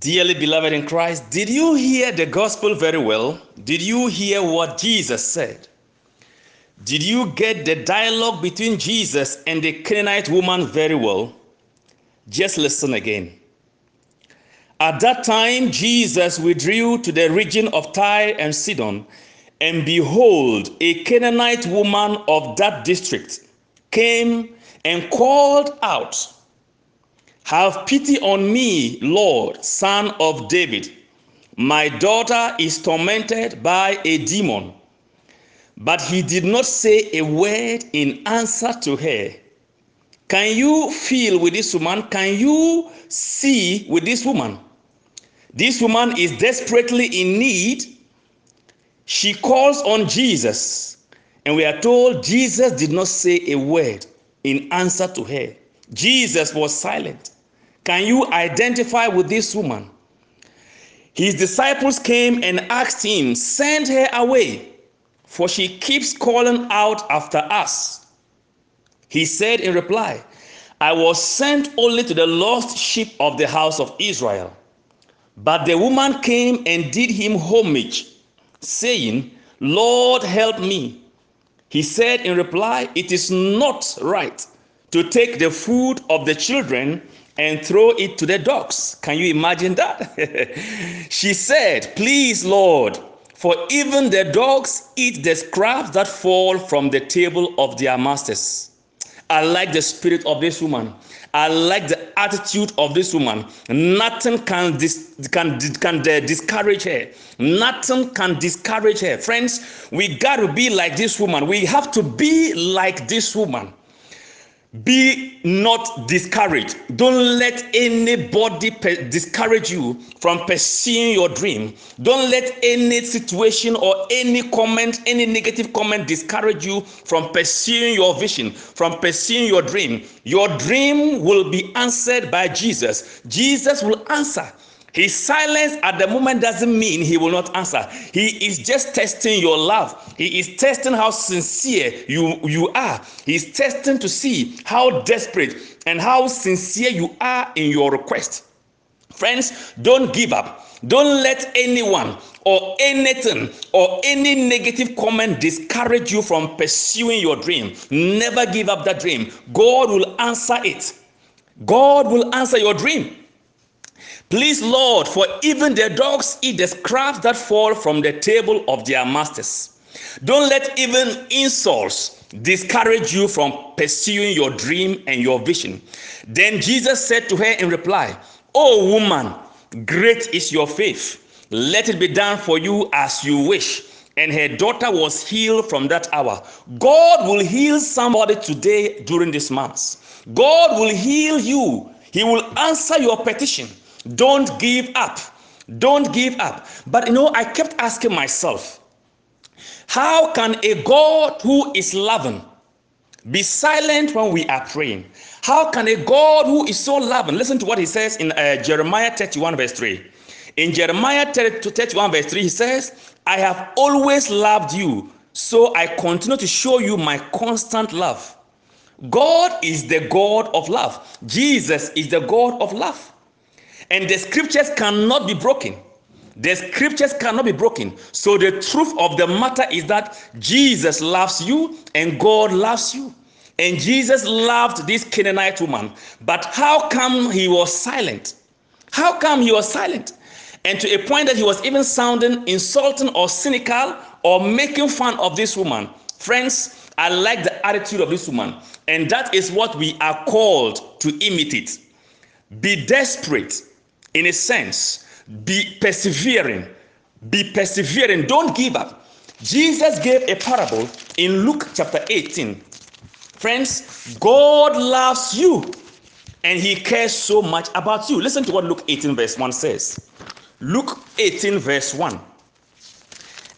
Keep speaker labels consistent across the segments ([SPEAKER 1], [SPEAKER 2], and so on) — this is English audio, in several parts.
[SPEAKER 1] Dearly beloved in Christ, did you hear the gospel very well? Did you hear what Jesus said? Did you get the dialogue between Jesus and the Canaanite woman very well? Just listen again. At that time, Jesus withdrew to the region of Tyre and Sidon, and behold, a Canaanite woman of that district came and called out, Have pity on me, Lord, son of David. My daughter is tormented by a demon. But he did not say a word in answer to her. Can you feel with this woman? Can you see with this woman? This woman is desperately in need. She calls on Jesus, and we are told Jesus did not say a word in answer to her. Jesus was silent. Can you identify with this woman? His disciples came and asked him, Send her away, for she keeps calling out after us. He said in reply, I was sent only to the lost sheep of the house of Israel. But the woman came and did him homage, saying, Lord, help me. He said in reply, It is not right to take the food of the children and throw it to the dogs. Can you imagine that? she said, Please, Lord, for even the dogs eat the scraps that fall from the table of their masters. I like the spirit of this woman. I like the attitude of this woman. Nothing can dis- can can discourage her. Nothing can discourage her. Friends, we got to be like this woman. We have to be like this woman. Be not discouraged. Don't let anybody discourage you from pursuing your dream. Don't let any situation or any comment, any negative comment discourage you from pursuing your vision, from pursuing your dream. Your dream will be answered by Jesus. Jesus will answer. His silence at the moment doesn't mean he will not answer. He is just testing your love. He is testing how sincere you, you are. He is testing to see how desperate and how sincere you are in your request. Friends, don't give up. Don't let anyone or anything or any negative comment discourage you from pursuing your dream. Never give up that dream. God will answer it. God will answer your dream. Please, Lord, for even the dogs eat the scraps that fall from the table of their masters. Don't let even insults discourage you from pursuing your dream and your vision. Then Jesus said to her in reply, Oh, woman, great is your faith. Let it be done for you as you wish. And her daughter was healed from that hour. God will heal somebody today during this month. God will heal you. He will answer your petition. Don't give up. Don't give up. But you know, I kept asking myself, how can a God who is loving be silent when we are praying? How can a God who is so loving, listen to what he says in uh, Jeremiah 31, verse 3. In Jeremiah 31, verse 3, he says, I have always loved you, so I continue to show you my constant love. God is the God of love. Jesus is the God of love. And the scriptures cannot be broken. The scriptures cannot be broken. So the truth of the matter is that Jesus loves you and God loves you. And Jesus loved this Canaanite woman. But how come he was silent? How come he was silent? And to a point that he was even sounding insulting or cynical or making fun of this woman. Friends, I like the attitude of this woman. And that is what we are called to imitate. Be desperate in a sense. Be persevering. Be persevering. Don't give up. Jesus gave a parable in Luke chapter 18. Friends, God loves you and he cares so much about you. Listen to what Luke 18, verse 1 says. Luke 18, verse 1.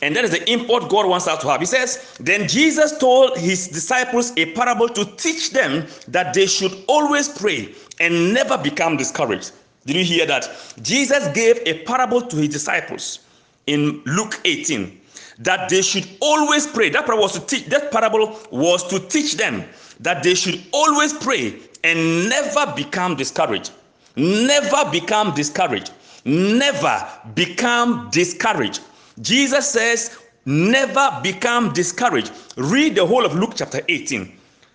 [SPEAKER 1] And that is the import God wants us to have. He says, Then Jesus told his disciples a parable to teach them that they should always pray and never become discouraged. Did you hear that? Jesus gave a parable to his disciples in Luke 18 that they should always pray. That parable was to teach, that parable was to teach them that they should always pray and never become discouraged. Never become discouraged. never become discouraged. Jesus says, never become discouraged. Read the whole of Luke chapter 18.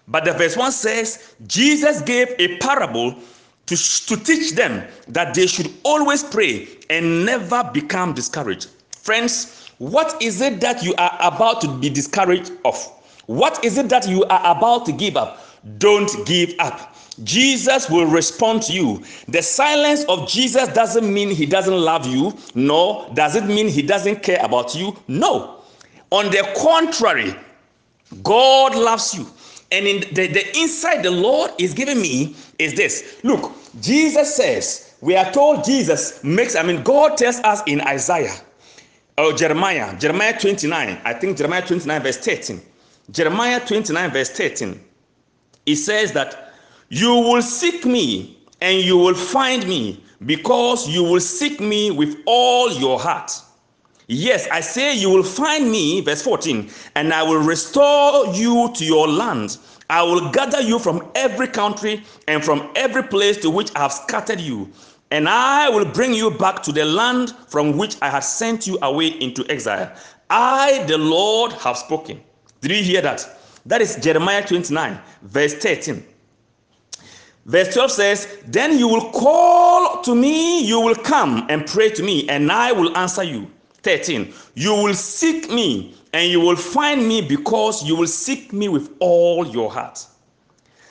[SPEAKER 1] But the verse 1 says, Jesus gave a parable to, to teach them that they should always pray and never become discouraged. Friends, what is it that you are about to be discouraged of? What is it that you are about to give up? Don't give up. Jesus will respond to you. The silence of Jesus doesn't mean he doesn't love you, nor does it mean he doesn't care about you. No. On the contrary, God loves you. And in the, the insight the Lord is giving me is this. Look, Jesus says, we are told Jesus makes, I mean, God tells us in Isaiah or Jeremiah, Jeremiah 29, I think Jeremiah 29, verse 13. Jeremiah 29, verse 13. It says that you will seek me and you will find me because you will seek me with all your heart. Yes, I say you will find me, verse 14, and I will restore you to your land. I will gather you from every country and from every place to which I have scattered you, and I will bring you back to the land from which I had sent you away into exile. I, the Lord, have spoken. Did you hear that? That is Jeremiah 29, verse 13. Verse 12 says, Then you will call to me, you will come and pray to me, and I will answer you. 13 you will seek me and you will find me because you will seek me with all your heart.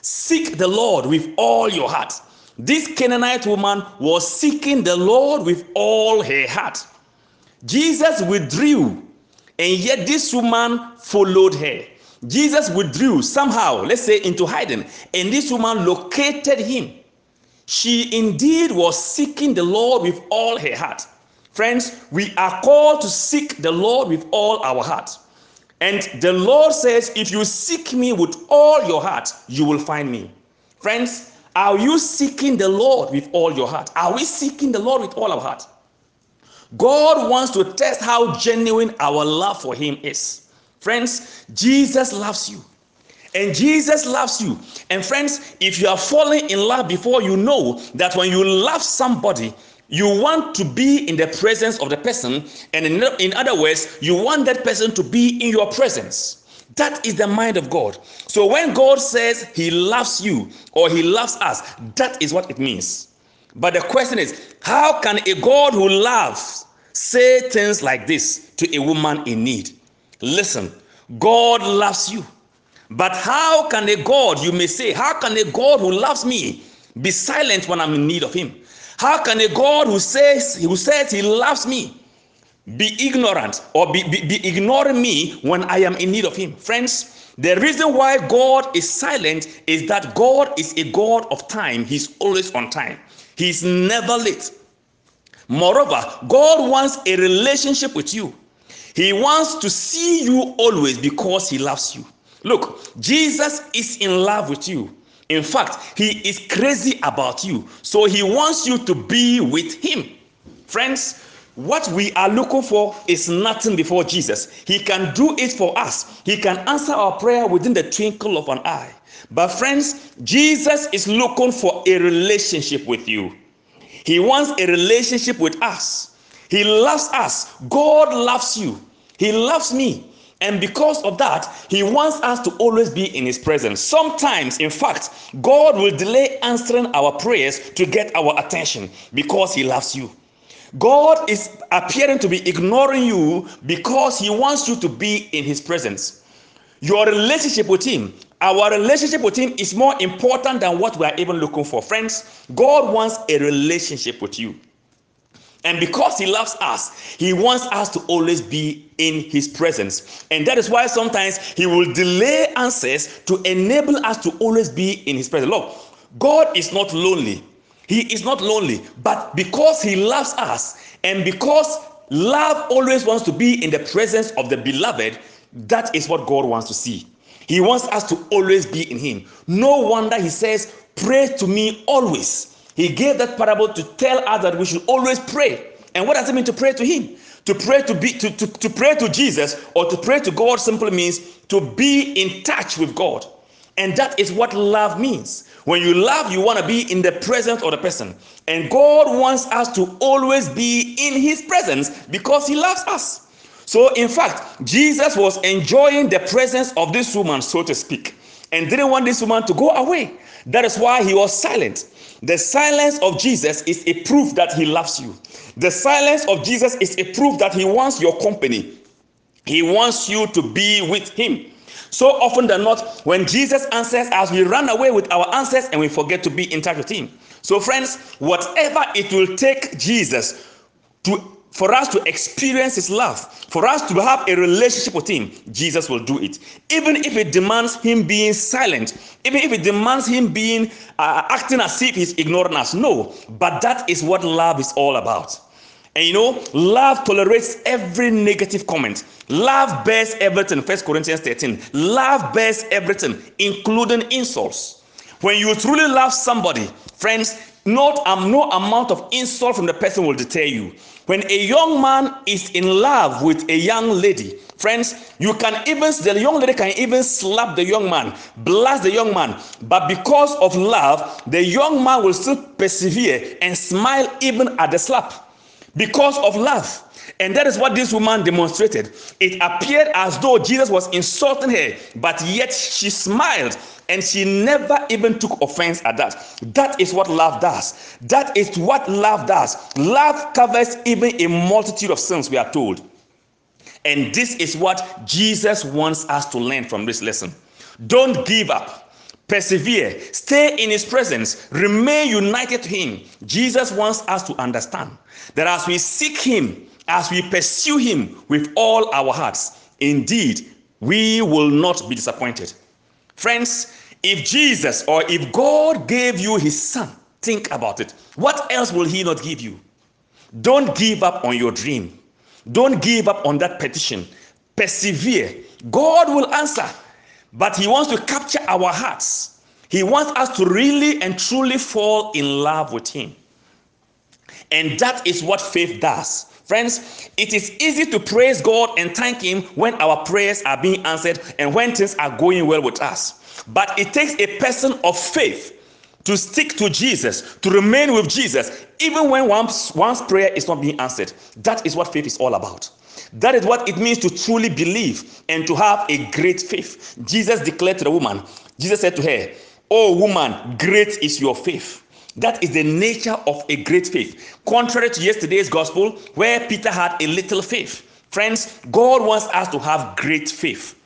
[SPEAKER 1] Seek the lord with all your heart. This canaanite woman was seeking the lord with all her heart. Jesus withdrew and yet this woman followed her. Jesus withdrew somehow let's say into hiding and this woman located him. She indeed was seeking the lord with all her heart Friends, we are called to seek the Lord with all our heart. And the Lord says, if you seek me with all your heart, you will find me. Friends, are you seeking the Lord with all your heart? Are we seeking the Lord with all our heart? God wants to test how genuine our love for Him is. Friends, Jesus loves you. And Jesus loves you. And friends, if you are falling in love before, you know that when you love somebody, you want to be in the presence of the person, and in, in other words, you want that person to be in your presence. That is the mind of God. So when God says He loves you or He loves us, that is what it means. But the question is, how can a God who loves say things like this to a woman in need? Listen, God loves you. But how can a God, you may say, how can a God who loves me be silent when I'm in need of Him? How can a God who says who says he loves me be ignorant or be, be, be ignoring me when I am in need of him? Friends, the reason why God is silent is that God is a God of time. He's always on time. He's never late. Moreover, God wants a relationship with you. He wants to see you always because he loves you. Look, Jesus is in love with you. In fact, he is crazy about you. So he wants you to be with him. Friends, what we are looking for is nothing before Jesus. He can do it for us. He can answer our prayer within the twinkle of an eye. But friends, Jesus is looking for a relationship with you. He wants a relationship with us. He loves us. God loves you. He loves me. And because of that, He wants us to always be in His presence. Sometimes, in fact, God will delay answering our prayers to get our attention because He loves you. God is appearing to be ignoring you because He wants you to be in His presence. Your relationship with Him, our relationship with Him is more important than what we are even looking for. Friends, God wants a relationship with you. And because he loves us, he wants us to always be in his presence. And that is why sometimes he will delay answers to enable us to always be in his presence. Look, God is not lonely. He is not lonely, but because he loves us and because love always wants to be in the presence of the beloved, that is what God wants to see. He wants us to always be in him. No wonder he says, Pray to me always. He gave that parable to tell us that we should always pray. And what does it mean to pray to Him? To pray to be to, to, to pray to Jesus or to pray to God simply means to be in touch with God. And that is what love means. When you love, you want to be in the presence of the person. And God wants us to always be in his presence because he loves us. So, in fact, Jesus was enjoying the presence of this woman, so to speak, and didn't want this woman to go away. That is why he was silent. The silence of Jesus is a proof that he loves you. The silence of Jesus is a proof that he wants your company. He wants you to be with him. So often than not, when Jesus answers us, we run away with our answers and we forget to be in touch with him. So, friends, whatever it will take Jesus to for us to experience his love, for us to have a relationship with him, Jesus will do it. Even if it demands him being silent, even if it demands him being uh, acting as if he's ignoring us. No, but that is what love is all about. And you know, love tolerates every negative comment. Love bears everything. First Corinthians 13. Love bears everything, including insults. When you truly love somebody, friends, not um, no amount of insult from the person will deter you. When a young man is in love with a young lady, friends, you can even the young lady can even slap the young man, blast the young man, but because of love, the young man will still persevere and smile even at the slap because of love. And that is what this woman demonstrated. It appeared as though Jesus was insulting her, but yet she smiled and she never even took offense at that. That is what love does. That is what love does. Love covers even a multitude of sins, we are told. And this is what Jesus wants us to learn from this lesson. Don't give up. Persevere, stay in his presence, remain united to him. Jesus wants us to understand that as we seek him, as we pursue him with all our hearts, indeed, we will not be disappointed. Friends, if Jesus or if God gave you his son, think about it. What else will he not give you? Don't give up on your dream. Don't give up on that petition. Persevere. God will answer. But He wants to capture our hearts. He wants us to really and truly fall in love with Him. And that is what faith does. Friends, it is easy to praise God and thank Him when our prayers are being answered and when things are going well with us. But it takes a person of faith to stick to Jesus, to remain with Jesus, even when one's, one's prayer is not being answered. That is what faith is all about. That is what it means to truly believe and to have a great faith. Jesus declared to the woman, Jesus said to her, Oh, woman, great is your faith. That is the nature of a great faith. Contrary to yesterday's gospel, where Peter had a little faith. Friends, God wants us to have great faith.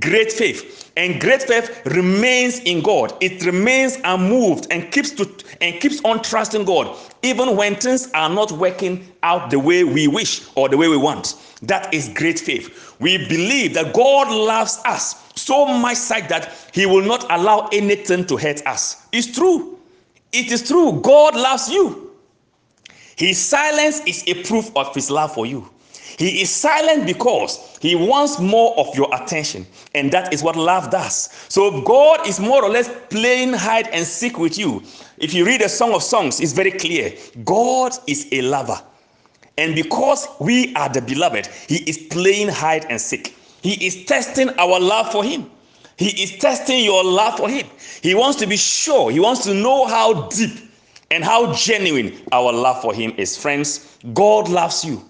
[SPEAKER 1] Great faith. And great faith remains in God. It remains unmoved and keeps to and keeps on trusting God, even when things are not working out the way we wish or the way we want. That is great faith. We believe that God loves us so much such that He will not allow anything to hurt us. It's true. It is true. God loves you. His silence is a proof of His love for you. He is silent because he wants more of your attention, and that is what love does. So, God is more or less playing hide and seek with you. If you read a Song of Songs, it's very clear God is a lover, and because we are the beloved, He is playing hide and seek. He is testing our love for Him. He is testing your love for Him. He wants to be sure, He wants to know how deep and how genuine our love for Him is. Friends, God loves you.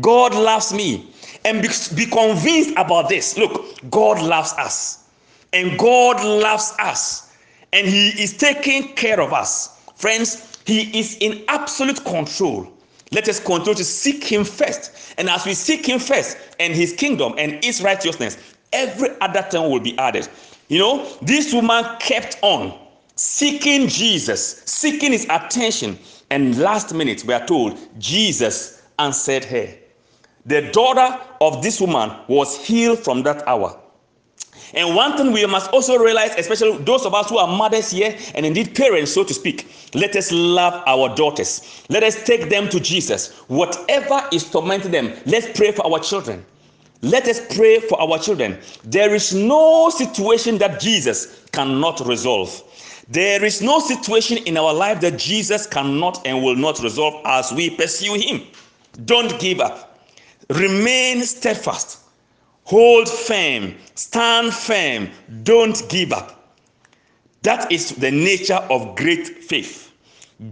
[SPEAKER 1] God loves me. And be, be convinced about this. Look, God loves us. And God loves us. And He is taking care of us. Friends, He is in absolute control. Let us continue to seek Him first. And as we seek Him first and His kingdom and His righteousness, every other thing will be added. You know, this woman kept on seeking Jesus, seeking His attention. And last minute, we are told Jesus answered her. The daughter of this woman was healed from that hour. And one thing we must also realize, especially those of us who are mothers here and indeed parents, so to speak, let us love our daughters. Let us take them to Jesus. Whatever is tormenting them, let's pray for our children. Let us pray for our children. There is no situation that Jesus cannot resolve. There is no situation in our life that Jesus cannot and will not resolve as we pursue Him. Don't give up. Remain steadfast. Hold firm. Stand firm. Don't give up. That is the nature of great faith.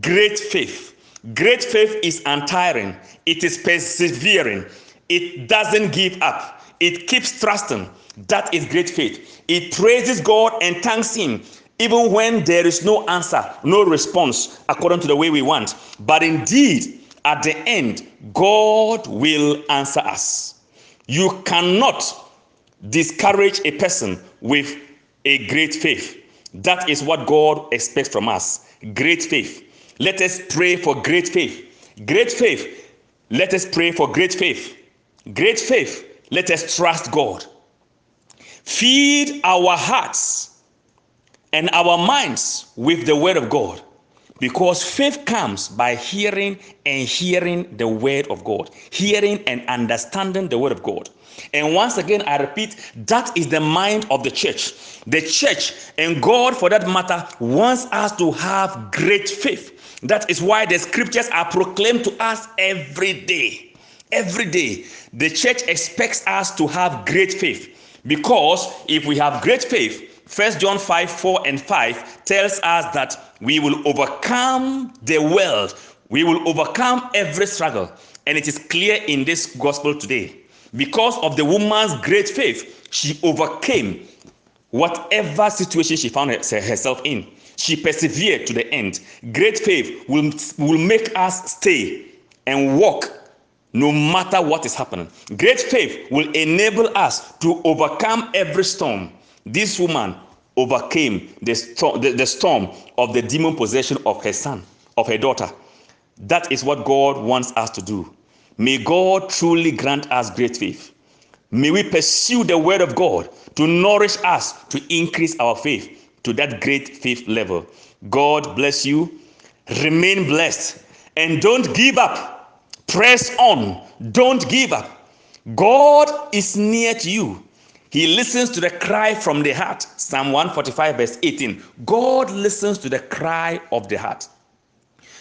[SPEAKER 1] Great faith. Great faith is untiring, it is persevering, it doesn't give up, it keeps trusting. That is great faith. It praises God and thanks Him even when there is no answer, no response according to the way we want. But indeed, at the end, God will answer us. You cannot discourage a person with a great faith. That is what God expects from us great faith. Let us pray for great faith. Great faith. Let us pray for great faith. Great faith. Let us trust God. Feed our hearts and our minds with the word of God because faith comes by hearing and hearing the word of God, hearing and understanding the word of God. And once again, I repeat, that is the mind of the church. The church and God, for that matter, wants us to have great faith. That is why the scriptures are proclaimed to us every day. Every day, the church expects us to have great faith because if we have great faith, First John 5 4 and 5 tells us that we will overcome the world, we will overcome every struggle. And it is clear in this gospel today. Because of the woman's great faith, she overcame whatever situation she found herself in. She persevered to the end. Great faith will, will make us stay and walk no matter what is happening. Great faith will enable us to overcome every storm this woman overcame the storm, the, the storm of the demon possession of her son, of her daughter. That is what God wants us to do. May God truly grant us great faith. May we pursue the word of God to nourish us to increase our faith to that great faith level. God bless you. Remain blessed and don't give up. Press on. Don't give up. God is near to you. He listens to the cry from the heart. Psalm 145, verse 18. God listens to the cry of the heart.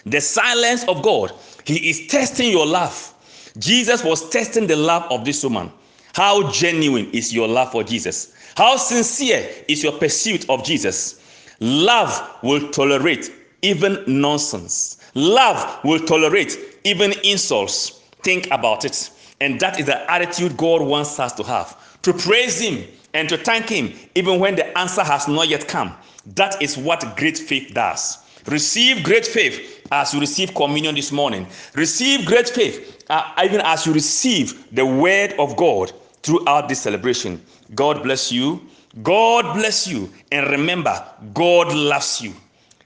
[SPEAKER 1] The silence of God. He is testing your love. Jesus was testing the love of this woman. How genuine is your love for Jesus? How sincere is your pursuit of Jesus? Love will tolerate even nonsense. Love will tolerate even insults. Think about it. And that is the attitude God wants us to have to praise Him and to thank Him even when the answer has not yet come. That is what great faith does. Receive great faith as you receive communion this morning. Receive great faith uh, even as you receive the word of God throughout this celebration. God bless you. God bless you. And remember, God loves you.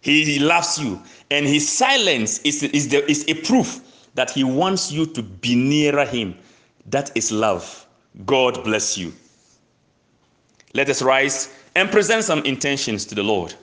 [SPEAKER 1] He loves you. And his silence is, is, the, is a proof that he wants you to be nearer him. That is love. God bless you. Let us rise and present some intentions to the Lord.